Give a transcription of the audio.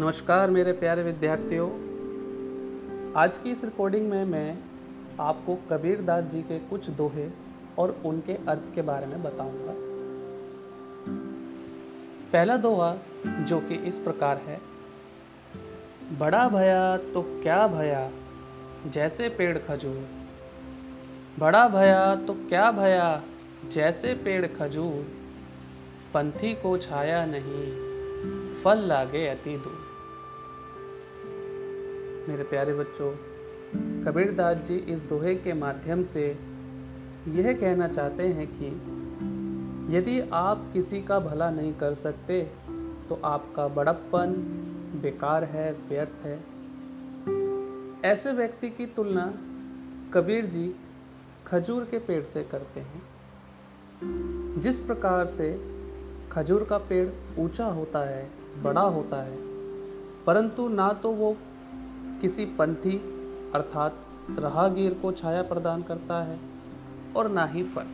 नमस्कार मेरे प्यारे विद्यार्थियों। आज की इस रिकॉर्डिंग में मैं आपको कबीर दास जी के कुछ दोहे और उनके अर्थ के बारे में बताऊँगा। पहला दोहा जो कि इस प्रकार है, बड़ा भया तो क्या भया, जैसे पेड़ खजूर। बड़ा भया तो क्या भया, जैसे पेड़ खजूर। पंथी को छाया नहीं, फल लागे अति दूर। मेरे प्यारे बच्चों, कबीर दास जी इस दोहे के माध्यम से यह कहना चाहते हैं कि यदि आप किसी का भला नहीं कर सकते तो आपका बड़प्पन, बेकार है, व्यर्थ है। ऐसे व्यक्ति की तुलना कबीर जी खजूर के पेड़ से करते हैं। जिस प्रकार से खजूर का पेड़ ऊँचा होता है, बड़ा होता है, परंतु ना तो वो किसी पंथी अर्थात राहगीर को छाया प्रदान करता है और ना ही फल।